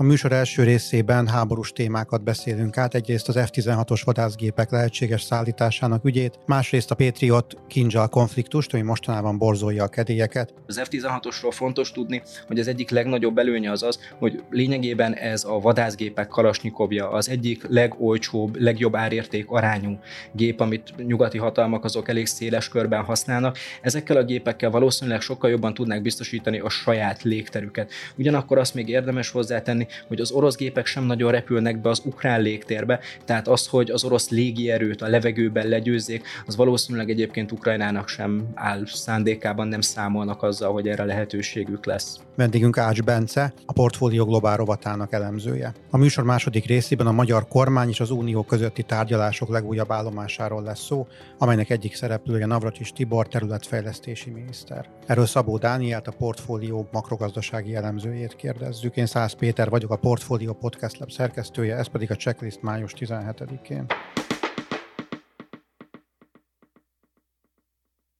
A műsor első részében háborús témákat beszélünk át. Egyrészt az F-16-os vadászgépek lehetséges szállításának ügyét, másrészt a Patriot kincsal konfliktust, ami mostanában borzolja a kedélyeket. Az F-16-osról fontos tudni, hogy az egyik legnagyobb előnye az az, hogy lényegében ez a vadászgépek kalasnyikovja, az egyik legolcsóbb, legjobb árérték arányú gép, amit nyugati hatalmak azok elég széles körben használnak. Ezekkel a gépekkel valószínűleg sokkal jobban tudnák biztosítani a saját légterüket. Ugyanakkor azt még érdemes hozzátenni, hogy az orosz gépek sem nagyon repülnek be az ukrán légtérbe, tehát az, hogy az orosz légierőt a levegőben legyőzzék, az valószínűleg egyébként Ukrajnának sem áll szándékában, nem számolnak azzal, hogy erre lehetőségük lesz. Vendégünk Ács Bence, a Portfólió Globál rovatának elemzője. A műsor második részében a magyar kormány és az unió közötti tárgyalások legújabb állomásáról lesz szó, amelynek egyik szereplője Navracsis Tibor területfejlesztési miniszter. Erről Szabó Dánielt, a Portfólió makrogazdasági elemzőjét kérdezzük. Én Szász Péter vagyok, a Portfolio Podcast Lab szerkesztője, ez pedig a checklist május 17-én.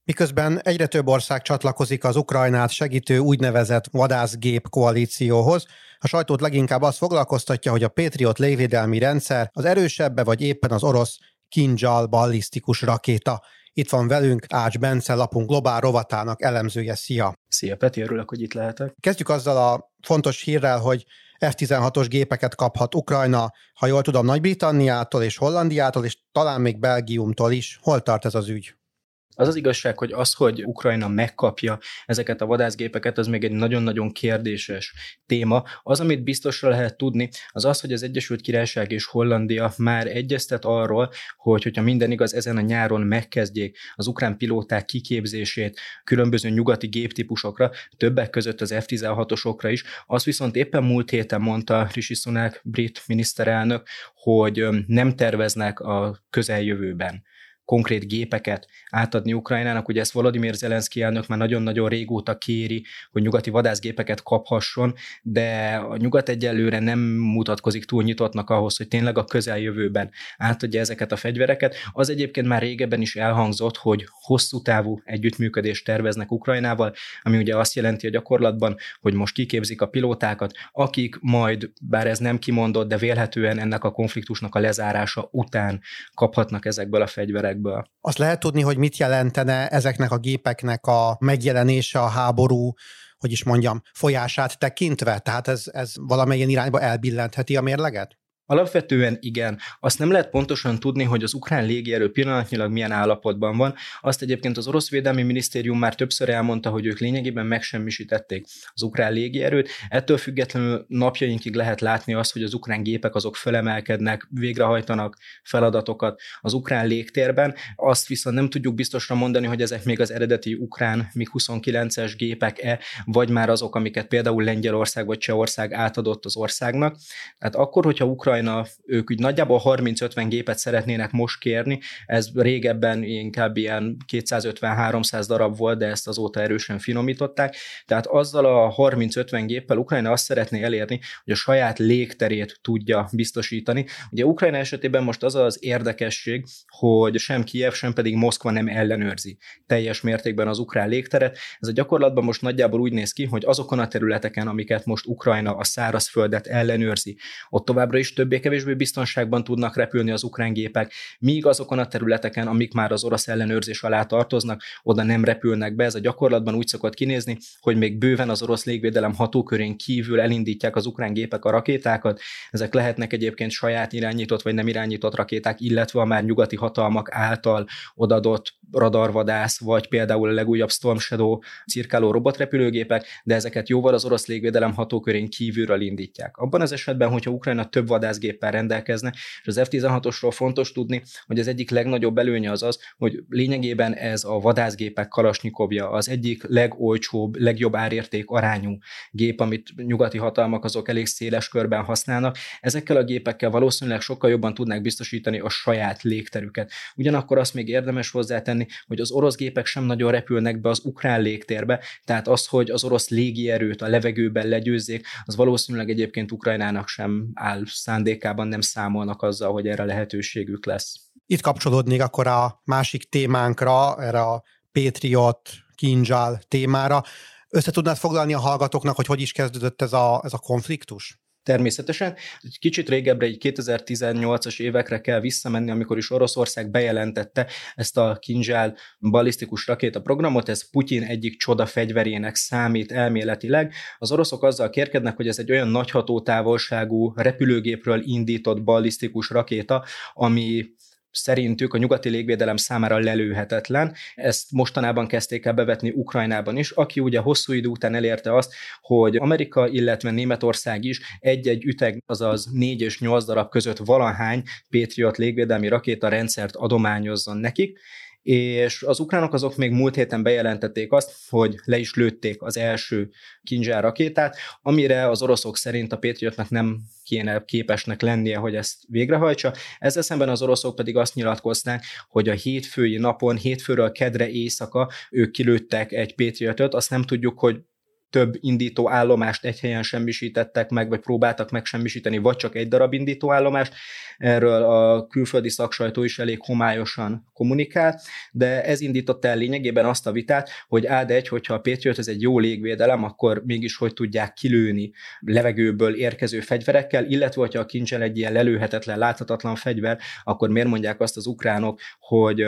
Miközben egyre több ország csatlakozik az Ukrajnát segítő úgynevezett vadászgép koalícióhoz, a sajtót leginkább azt foglalkoztatja, hogy a Patriot légvédelmi rendszer az erősebbe vagy éppen az orosz Kinjal ballisztikus rakéta. Itt van velünk Ács Bence, lapunk globál rovatának elemzője. Szia! Szia Peti, örülök, hogy itt lehetek. Kezdjük azzal a fontos hírrel, hogy F-16-os gépeket kaphat Ukrajna, ha jól tudom, Nagy-Britanniától és Hollandiától, és talán még Belgiumtól is. Hol tart ez az ügy? Az az igazság, hogy az, hogy Ukrajna megkapja ezeket a vadászgépeket, az még egy nagyon-nagyon kérdéses téma. Az, amit biztosra lehet tudni, az az, hogy az Egyesült Királyság és Hollandia már egyeztet arról, hogy hogyha minden igaz, ezen a nyáron megkezdjék az ukrán pilóták kiképzését különböző nyugati géptípusokra, többek között az F-16-osokra is. Azt viszont éppen múlt héten mondta Rishi Sunak, brit miniszterelnök, hogy nem terveznek a közeljövőben konkrét gépeket átadni Ukrajnának. Ugye ezt Volodymyr Zelenszky elnök már nagyon-nagyon régóta kéri, hogy nyugati vadászgépeket kaphasson, de a nyugat egyelőre nem mutatkozik túl nyitottnak ahhoz, hogy tényleg a közeljövőben átadja ezeket a fegyvereket. Az egyébként már régebben is elhangzott, hogy hosszú távú együttműködést terveznek Ukrajnával, ami ugye azt jelenti a gyakorlatban, hogy most kiképzik a pilótákat, akik majd, bár ez nem kimondott, de vélhetően ennek a konfliktusnak a lezárása után kaphatnak ezekből a fegyverekből ezekből. Azt lehet tudni, hogy mit jelentene ezeknek a gépeknek a megjelenése a háború hogy is mondjam, folyását tekintve? Tehát ez, ez valamilyen irányba elbillentheti a mérleget? Alapvetően igen. Azt nem lehet pontosan tudni, hogy az ukrán légierő pillanatnyilag milyen állapotban van. Azt egyébként az orosz védelmi minisztérium már többször elmondta, hogy ők lényegében megsemmisítették az ukrán légierőt. Ettől függetlenül napjainkig lehet látni azt, hogy az ukrán gépek azok felemelkednek, végrehajtanak feladatokat az ukrán légtérben. Azt viszont nem tudjuk biztosra mondani, hogy ezek még az eredeti ukrán MiG-29-es gépek-e, vagy már azok, amiket például Lengyelország vagy Csehország átadott az országnak. Tehát akkor, hogyha Ukrajna Ukrajna, ők úgy nagyjából 30-50 gépet szeretnének most kérni, ez régebben inkább ilyen 250-300 darab volt, de ezt azóta erősen finomították, tehát azzal a 30-50 géppel Ukrajna azt szeretné elérni, hogy a saját légterét tudja biztosítani. Ugye Ukrajna esetében most az az érdekesség, hogy sem Kiev, sem pedig Moszkva nem ellenőrzi teljes mértékben az ukrán légteret. Ez a gyakorlatban most nagyjából úgy néz ki, hogy azokon a területeken, amiket most Ukrajna a szárazföldet ellenőrzi, ott továbbra is több többé-kevésbé biztonságban tudnak repülni az ukrán gépek, míg azokon a területeken, amik már az orosz ellenőrzés alá tartoznak, oda nem repülnek be. Ez a gyakorlatban úgy szokott kinézni, hogy még bőven az orosz légvédelem hatókörén kívül elindítják az ukrán gépek a rakétákat. Ezek lehetnek egyébként saját irányított vagy nem irányított rakéták, illetve a már nyugati hatalmak által odadott radarvadász, vagy például a legújabb Storm Shadow cirkáló robotrepülőgépek, de ezeket jóval az orosz légvédelem hatókörén kívülről indítják. Abban az esetben, hogyha Ukrajna több vadász vadászgéppel rendelkezne, és az F-16-osról fontos tudni, hogy az egyik legnagyobb előnye az az, hogy lényegében ez a vadászgépek kalasnyikovja, az egyik legolcsóbb, legjobb árérték arányú gép, amit nyugati hatalmak azok elég széles körben használnak. Ezekkel a gépekkel valószínűleg sokkal jobban tudnák biztosítani a saját légterüket. Ugyanakkor azt még érdemes hozzátenni, hogy az orosz gépek sem nagyon repülnek be az ukrán légtérbe, tehát az, hogy az orosz légierőt a levegőben legyőzzék, az valószínűleg egyébként Ukrajnának sem áll szándék szándékában nem számolnak azzal, hogy erre lehetőségük lesz. Itt kapcsolódnék akkor a másik témánkra, erre a Patriot, Kinjal témára. Össze tudnád foglalni a hallgatóknak, hogy hogy is kezdődött ez a, ez a konfliktus? Természetesen. Egy kicsit régebbre, egy 2018-as évekre kell visszamenni, amikor is Oroszország bejelentette ezt a Kinzsál balisztikus rakétaprogramot, ez Putyin egyik csoda fegyverének számít elméletileg. Az oroszok azzal kérkednek, hogy ez egy olyan nagy hatótávolságú repülőgépről indított balisztikus rakéta, ami szerintük a nyugati légvédelem számára lelőhetetlen. Ezt mostanában kezdték el bevetni Ukrajnában is, aki ugye hosszú idő után elérte azt, hogy Amerika, illetve Németország is egy-egy üteg, azaz 4 és 8 darab között valahány Patriot légvédelmi rakéta rendszert adományozzon nekik, és az ukránok azok még múlt héten bejelentették azt, hogy le is lőtték az első Kinzsár rakétát, amire az oroszok szerint a Patriotnak nem kéne képesnek lennie, hogy ezt végrehajtsa. Ezzel szemben az oroszok pedig azt nyilatkozták, hogy a hétfői napon, hétfőről kedre éjszaka ők kilőttek egy Patriotot, azt nem tudjuk, hogy több indító állomást egy helyen semmisítettek meg, vagy próbáltak megsemmisíteni, vagy csak egy darab indító állomást. Erről a külföldi szaksajtó is elég homályosan kommunikál, de ez indította el lényegében azt a vitát, hogy ád egy, hogyha a Patriot ez egy jó légvédelem, akkor mégis hogy tudják kilőni levegőből érkező fegyverekkel, illetve hogyha a kincsel egy ilyen lelőhetetlen, láthatatlan fegyver, akkor miért mondják azt az ukránok, hogy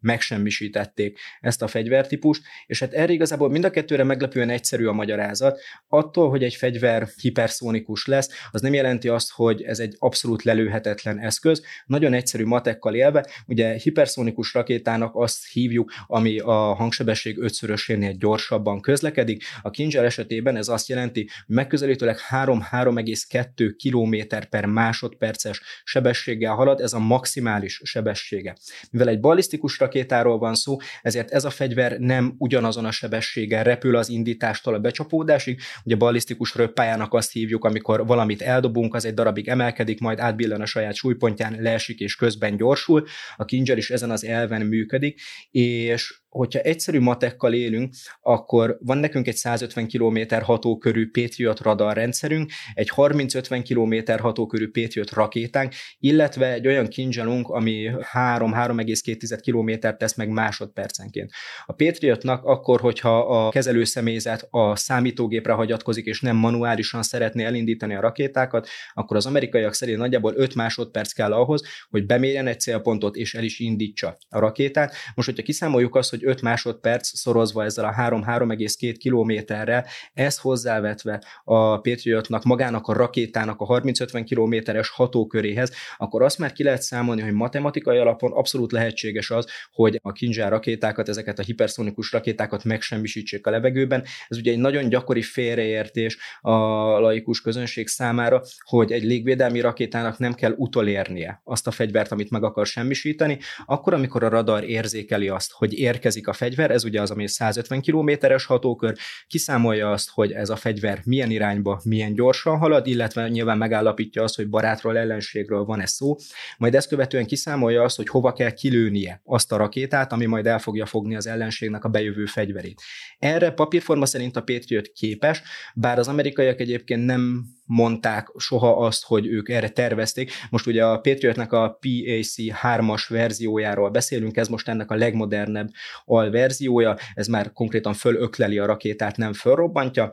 megsemmisítették ezt a fegyvertípust, és hát erre igazából mind a kettőre meglepően egyszerű a magyarázat. Attól, hogy egy fegyver hiperszónikus lesz, az nem jelenti azt, hogy ez egy abszolút lelőhetetlen eszköz. Nagyon egyszerű matekkal élve, ugye hiperszónikus rakétának azt hívjuk, ami a hangsebesség ötszörösénél gyorsabban közlekedik. A Kinzser esetében ez azt jelenti, hogy megközelítőleg 3-3,2 km per másodperces sebességgel halad, ez a maximális sebessége. Mivel egy balisztikus rakétáról van szó, ezért ez a fegyver nem ugyanazon a sebességgel repül az indítástól a becsapódásig. Ugye ballisztikus röppájának azt hívjuk, amikor valamit eldobunk, az egy darabig emelkedik, majd átbillen a saját súlypontján, leesik és közben gyorsul. A Kinger is ezen az elven működik, és hogyha egyszerű matekkal élünk, akkor van nekünk egy 150 km hatókörű Patriot radar rendszerünk, egy 30-50 km hatókörű Patriot rakétánk, illetve egy olyan kinzsalunk, ami 3-3,2 km tesz meg másodpercenként. A Patriotnak akkor, hogyha a kezelőszemélyzet a számítógépre hagyatkozik, és nem manuálisan szeretné elindítani a rakétákat, akkor az amerikaiak szerint nagyjából 5 másodperc kell ahhoz, hogy bemérjen egy célpontot, és el is indítsa a rakétát. Most, hogyha kiszámoljuk azt, hogy hogy 5 másodperc szorozva ezzel a 3-3,2 kilométerrel, ez hozzávetve a Patriotnak, magának a rakétának a 30-50 kilométeres hatóköréhez, akkor azt már ki lehet számolni, hogy matematikai alapon abszolút lehetséges az, hogy a Kinzsár rakétákat, ezeket a hiperszonikus rakétákat megsemmisítsék a levegőben. Ez ugye egy nagyon gyakori félreértés a laikus közönség számára, hogy egy légvédelmi rakétának nem kell utolérnie azt a fegyvert, amit meg akar semmisíteni, akkor, amikor a radar érzékeli azt, hogy érkezik érkezik a fegyver, ez ugye az, ami 150 kilométeres hatókör, kiszámolja azt, hogy ez a fegyver milyen irányba, milyen gyorsan halad, illetve nyilván megállapítja azt, hogy barátról, ellenségről van-e szó, majd ezt követően kiszámolja azt, hogy hova kell kilőnie azt a rakétát, ami majd el fogja fogni az ellenségnek a bejövő fegyverét. Erre papírforma szerint a Patriot képes, bár az amerikaiak egyébként nem mondták soha azt, hogy ők erre tervezték. Most ugye a Patriotnek a PAC 3-as verziójáról beszélünk, ez most ennek a legmodernebb alverziója, ez már konkrétan fölökleli a rakétát, nem fölrobbantja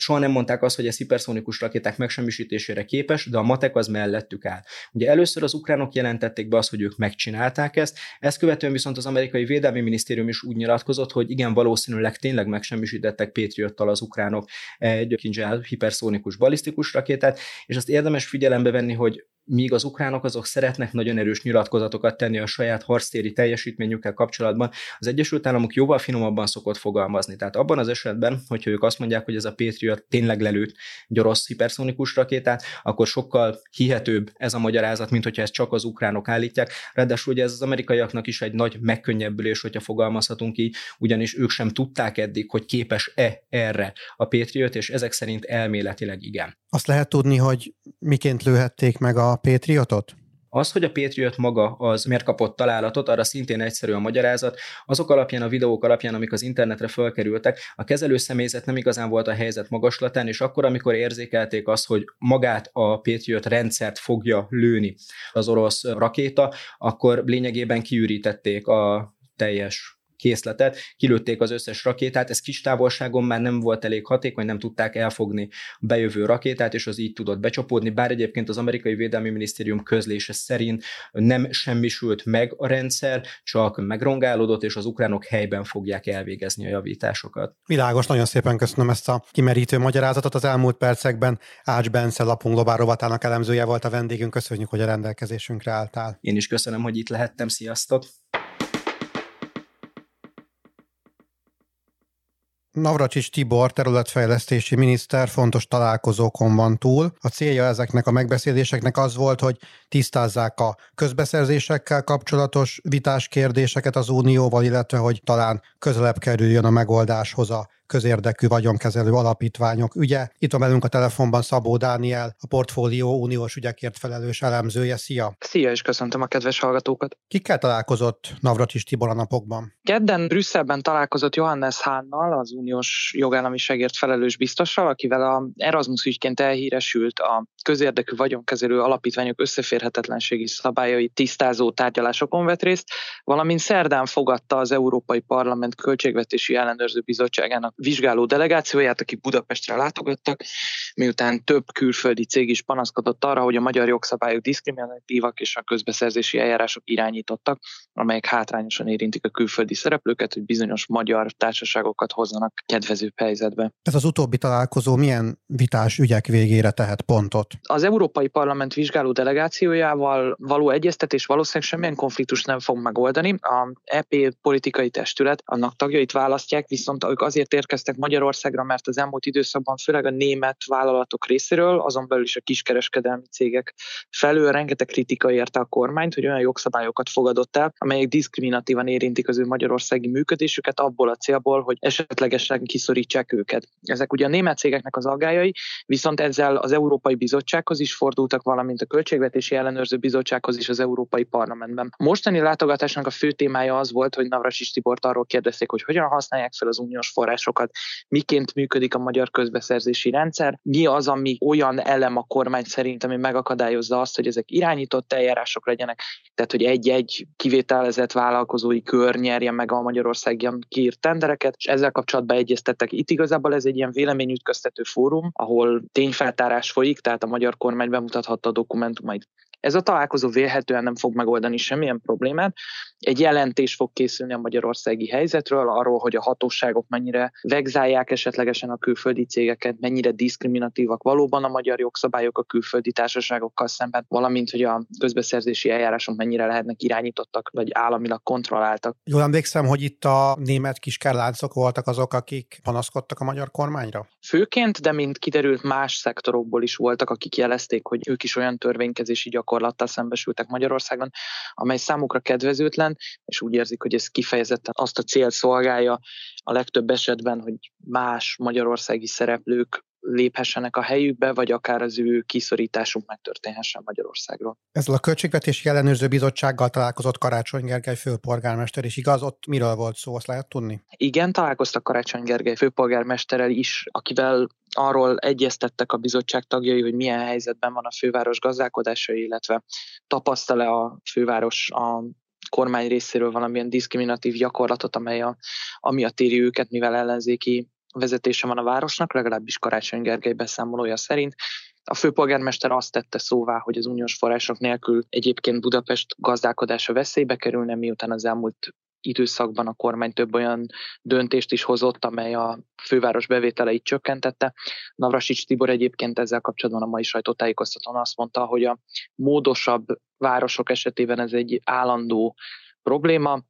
soha nem mondták azt, hogy a sziperszonikus rakéták megsemmisítésére képes, de a matek az mellettük áll. Ugye először az ukránok jelentették be azt, hogy ők megcsinálták ezt, ezt követően viszont az amerikai védelmi minisztérium is úgy nyilatkozott, hogy igen, valószínűleg tényleg megsemmisítettek Patriottal az ukránok egy Kinjal hiperszónikus balisztikus rakétát, és azt érdemes figyelembe venni, hogy míg az ukránok azok szeretnek nagyon erős nyilatkozatokat tenni a saját harctéri teljesítményükkel kapcsolatban, az Egyesült Államok jóval finomabban szokott fogalmazni. Tehát abban az esetben, hogyha ők azt mondják, hogy ez a Patriot tényleg lelőtt egy orosz hiperszonikus rakétát, akkor sokkal hihetőbb ez a magyarázat, mint hogyha ezt csak az ukránok állítják. Ráadásul ugye ez az amerikaiaknak is egy nagy megkönnyebbülés, hogyha fogalmazhatunk így, ugyanis ők sem tudták eddig, hogy képes-e erre a Patriot, és ezek szerint elméletileg igen. Azt lehet tudni, hogy miként lőhették meg a Patriotot? Az, hogy a Patriot maga az miért kapott találatot, arra szintén egyszerű a magyarázat. Azok alapján, a videók alapján, amik az internetre felkerültek, a kezelő személyzet nem igazán volt a helyzet magaslatán, és akkor, amikor érzékelték azt, hogy magát a Patriot rendszert fogja lőni az orosz rakéta, akkor lényegében kiürítették a teljes készletet, kilőtték az összes rakétát, ez kis távolságon már nem volt elég hatékony, nem tudták elfogni a bejövő rakétát, és az így tudott becsapódni, bár egyébként az amerikai védelmi minisztérium közlése szerint nem semmisült meg a rendszer, csak megrongálódott, és az ukránok helyben fogják elvégezni a javításokat. Világos, nagyon szépen köszönöm ezt a kimerítő magyarázatot. Az elmúlt percekben Ács Bence lapunk globál rovatának elemzője volt a vendégünk. Köszönjük, hogy a rendelkezésünkre álltál. Én is köszönöm, hogy itt lehettem. Sziasztok! Navracsics Tibor területfejlesztési miniszter fontos találkozókon van túl. A célja ezeknek a megbeszéléseknek az volt, hogy tisztázzák a közbeszerzésekkel kapcsolatos vitás kérdéseket az Unióval, illetve hogy talán közelebb kerüljön a megoldáshoz a közérdekű vagyonkezelő alapítványok ügye. Itt van velünk a telefonban Szabó Dániel, a Portfólió uniós ügyekért felelős elemzője. Szia! Szia, és köszöntöm a kedves hallgatókat! Kikkel találkozott Navracsics Tibor a napokban? Kedden Brüsszelben találkozott Johannes Hánnal, az uniós jogállamiságért felelős biztossal, akivel a Erasmus ügyként elhíresült a közérdekű vagyonkezelő alapítványok összeférhetetlenségi szabályai tisztázó tárgyalásokon vett részt, valamint szerdán fogadta az Európai Parlament Költségvetési Ellenőrző Bizottságának vizsgáló delegációját, akik Budapestre látogattak, miután több külföldi cég is panaszkodott arra, hogy a magyar jogszabályok diszkriminatívak és a közbeszerzési eljárások irányítottak, amelyek hátrányosan érintik a külföldi szereplőket, hogy bizonyos magyar társaságokat hozzanak kedvező helyzetbe. Ez az utóbbi találkozó milyen vitás ügyek végére tehet pontot? Az Európai Parlament vizsgáló delegációjával való egyeztetés valószínűleg semmilyen konfliktus nem fog megoldani. A EP politikai testület annak tagjait választják, viszont ők azért érkeztek Magyarországra, mert az elmúlt időszakban főleg a német vállalatok részéről, azon belül is a kiskereskedelmi cégek felől rengeteg kritika érte a kormányt, hogy olyan jogszabályokat fogadott el, amelyek diszkriminatívan érintik az ő magyarországi működésüket abból a célból, hogy esetlegesen kiszorítsák őket. Ezek ugye a német cégeknek az aggájai, viszont ezzel az Európai Bizottsághoz is fordultak, valamint a Költségvetési Ellenőrző Bizottsághoz is az Európai Parlamentben. Mostani látogatásnak a fő témája az volt, hogy Navrasis Tibort arról kérdezték, hogy hogyan használják fel az uniós forrásokat, miként működik a magyar közbeszerzési rendszer, mi az, ami olyan elem a kormány szerint, ami megakadályozza azt, hogy ezek irányított eljárások legyenek, tehát hogy egy-egy kivételezett vállalkozói kör nyerje meg a Magyarországi kiírt tendereket, és ezzel kapcsolatban egyeztettek. Itt igazából ez egy ilyen véleményütköztető fórum, ahol tényfeltárás folyik, tehát a magyar kormány bemutathatta a dokumentumait. Ez a találkozó vélhetően nem fog megoldani semmilyen problémát. Egy jelentés fog készülni a magyarországi helyzetről, arról, hogy a hatóságok mennyire vegzálják esetlegesen a külföldi cégeket, mennyire diszkriminatívak valóban a magyar jogszabályok a külföldi társaságokkal szemben, valamint, hogy a közbeszerzési eljárások mennyire lehetnek irányítottak, vagy államilag kontrolláltak. Jól emlékszem, hogy itt a német kiskárláncok voltak azok, akik panaszkodtak a magyar kormányra? Főként, de mint kiderült, más szektorokból is voltak, akik jelezték, hogy ők is olyan törvénykezési gyakorlatok gyakorlattal szembesültek Magyarországon, amely számukra kedvezőtlen, és úgy érzik, hogy ez kifejezetten azt a cél szolgálja a legtöbb esetben, hogy más magyarországi szereplők léphessenek a helyükbe, vagy akár az ő kiszorításuk megtörténhessen Magyarországról. Ezzel a Költségvetési Ellenőrző Bizottsággal találkozott Karácsony Gergely főpolgármester, és igaz, ott miről volt szó, azt lehet tudni? Igen, találkoztak Karácsony Gergely főpolgármesterrel is, akivel arról egyeztettek a bizottság tagjai, hogy milyen helyzetben van a főváros gazdálkodása, illetve tapasztal-e a főváros a kormány részéről valamilyen diszkriminatív gyakorlatot, amely a, amiatt éri őket, mivel ellenzéki vezetése van a városnak, legalábbis Karácsony Gergely beszámolója szerint. A főpolgármester azt tette szóvá, hogy az uniós források nélkül egyébként Budapest gazdálkodása veszélybe kerülne, miután az elmúlt időszakban a kormány több olyan döntést is hozott, amely a főváros bevételeit csökkentette. Navrasics Tibor egyébként ezzel kapcsolatban a mai sajtótájékoztatón azt mondta, hogy a módosabb városok esetében ez egy állandó probléma,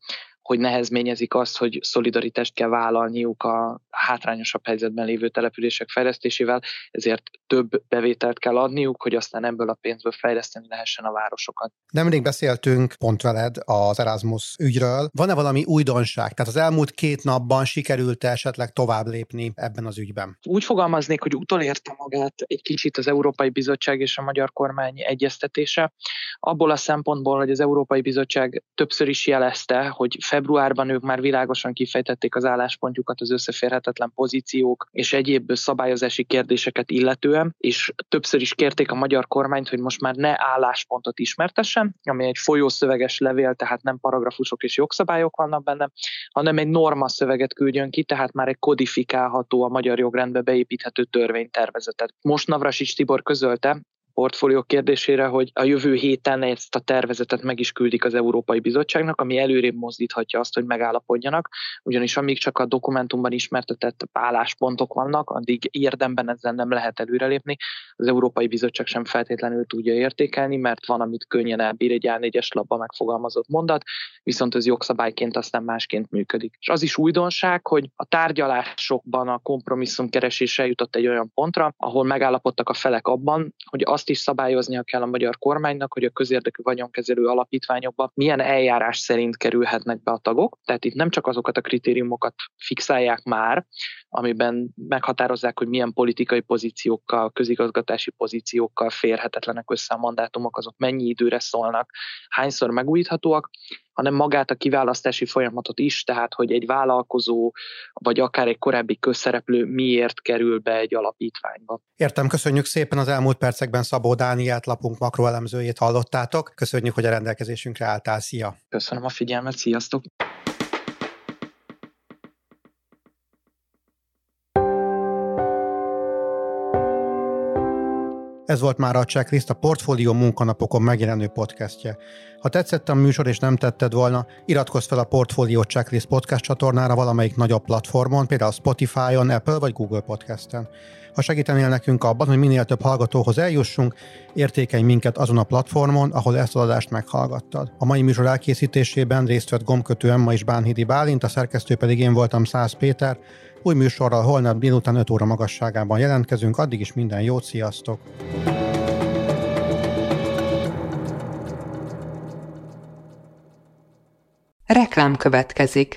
hogy nehezményezik azt, hogy szolidaritást kell vállalniuk a hátrányosabb helyzetben lévő települések fejlesztésével, ezért több bevételt kell adniuk, hogy aztán ebből a pénzből fejleszteni lehessen a városokat. Nemrég beszéltünk pont veled az Erasmus ügyről. Van-e valami újdonság? Tehát az elmúlt két napban sikerült esetleg tovább lépni ebben az ügyben? Úgy fogalmaznék, hogy utolérte magát egy kicsit az Európai Bizottság és a magyar kormány egyeztetése. Abból a szempontból, hogy az Európai Bizottság többször is jelezte, hogy február februárban ők már világosan kifejtették az álláspontjukat az összeférhetetlen pozíciók és egyéb szabályozási kérdéseket illetően, és többször is kérték a magyar kormányt, hogy most már ne álláspontot ismertessen, ami egy folyószöveges levél, tehát nem paragrafusok és jogszabályok vannak benne, hanem egy norma szöveget küldjön ki, tehát már egy kodifikálható, a magyar jogrendbe beépíthető törvénytervezetet. Most Navrasics Tibor közölte, portfólió kérdésére, hogy a jövő héten ezt a tervezetet meg is küldik az Európai Bizottságnak, ami előrébb mozdíthatja azt, hogy megállapodjanak, ugyanis amíg csak a dokumentumban ismertetett álláspontok vannak, addig érdemben ezzel nem lehet előrelépni. Az Európai Bizottság sem feltétlenül tudja értékelni, mert van, amit könnyen elbír egy A4-es labba megfogalmazott mondat, viszont ez jogszabályként aztán másként működik. És az is újdonság, hogy a tárgyalásokban a kompromisszum keresése jutott egy olyan pontra, ahol megállapodtak a felek abban, hogy azt is szabályoznia kell a magyar kormánynak, hogy a közérdekű vagyonkezelő alapítványokba milyen eljárás szerint kerülhetnek be a tagok. Tehát itt nem csak azokat a kritériumokat fixálják már, amiben meghatározzák, hogy milyen politikai pozíciókkal, közigazgatási pozíciókkal férhetetlenek össze a mandátumok, azok mennyi időre szólnak, hányszor megújíthatóak, hanem magát a kiválasztási folyamatot is, tehát hogy egy vállalkozó, vagy akár egy korábbi közszereplő miért kerül be egy alapítványba. Értem, köszönjük szépen az elmúlt percekben Szabó Dániát, lapunk makroelemzőjét hallottátok. Köszönjük, hogy a rendelkezésünkre álltál. Szia! Köszönöm a figyelmet, sziasztok! Ez volt már a Checklist, a Portfólió munkanapokon megjelenő podcastje. Ha tetszett a műsor és nem tetted volna, iratkozz fel a Portfólió Checklist podcast csatornára valamelyik nagyobb platformon, például Spotify-on, Apple vagy Google Podcasten. Ha segítenél nekünk abban, hogy minél több hallgatóhoz eljussunk, értékelj minket azon a platformon, ahol ezt az adást meghallgattad. A mai műsor elkészítésében részt vett gombkötő Emma és Bánhidi Bálint, a szerkesztő pedig én voltam Száz Péter. Új műsorral holnap délután 5 óra magasságában jelentkezünk, addig is minden jót, sziasztok! Reklám következik.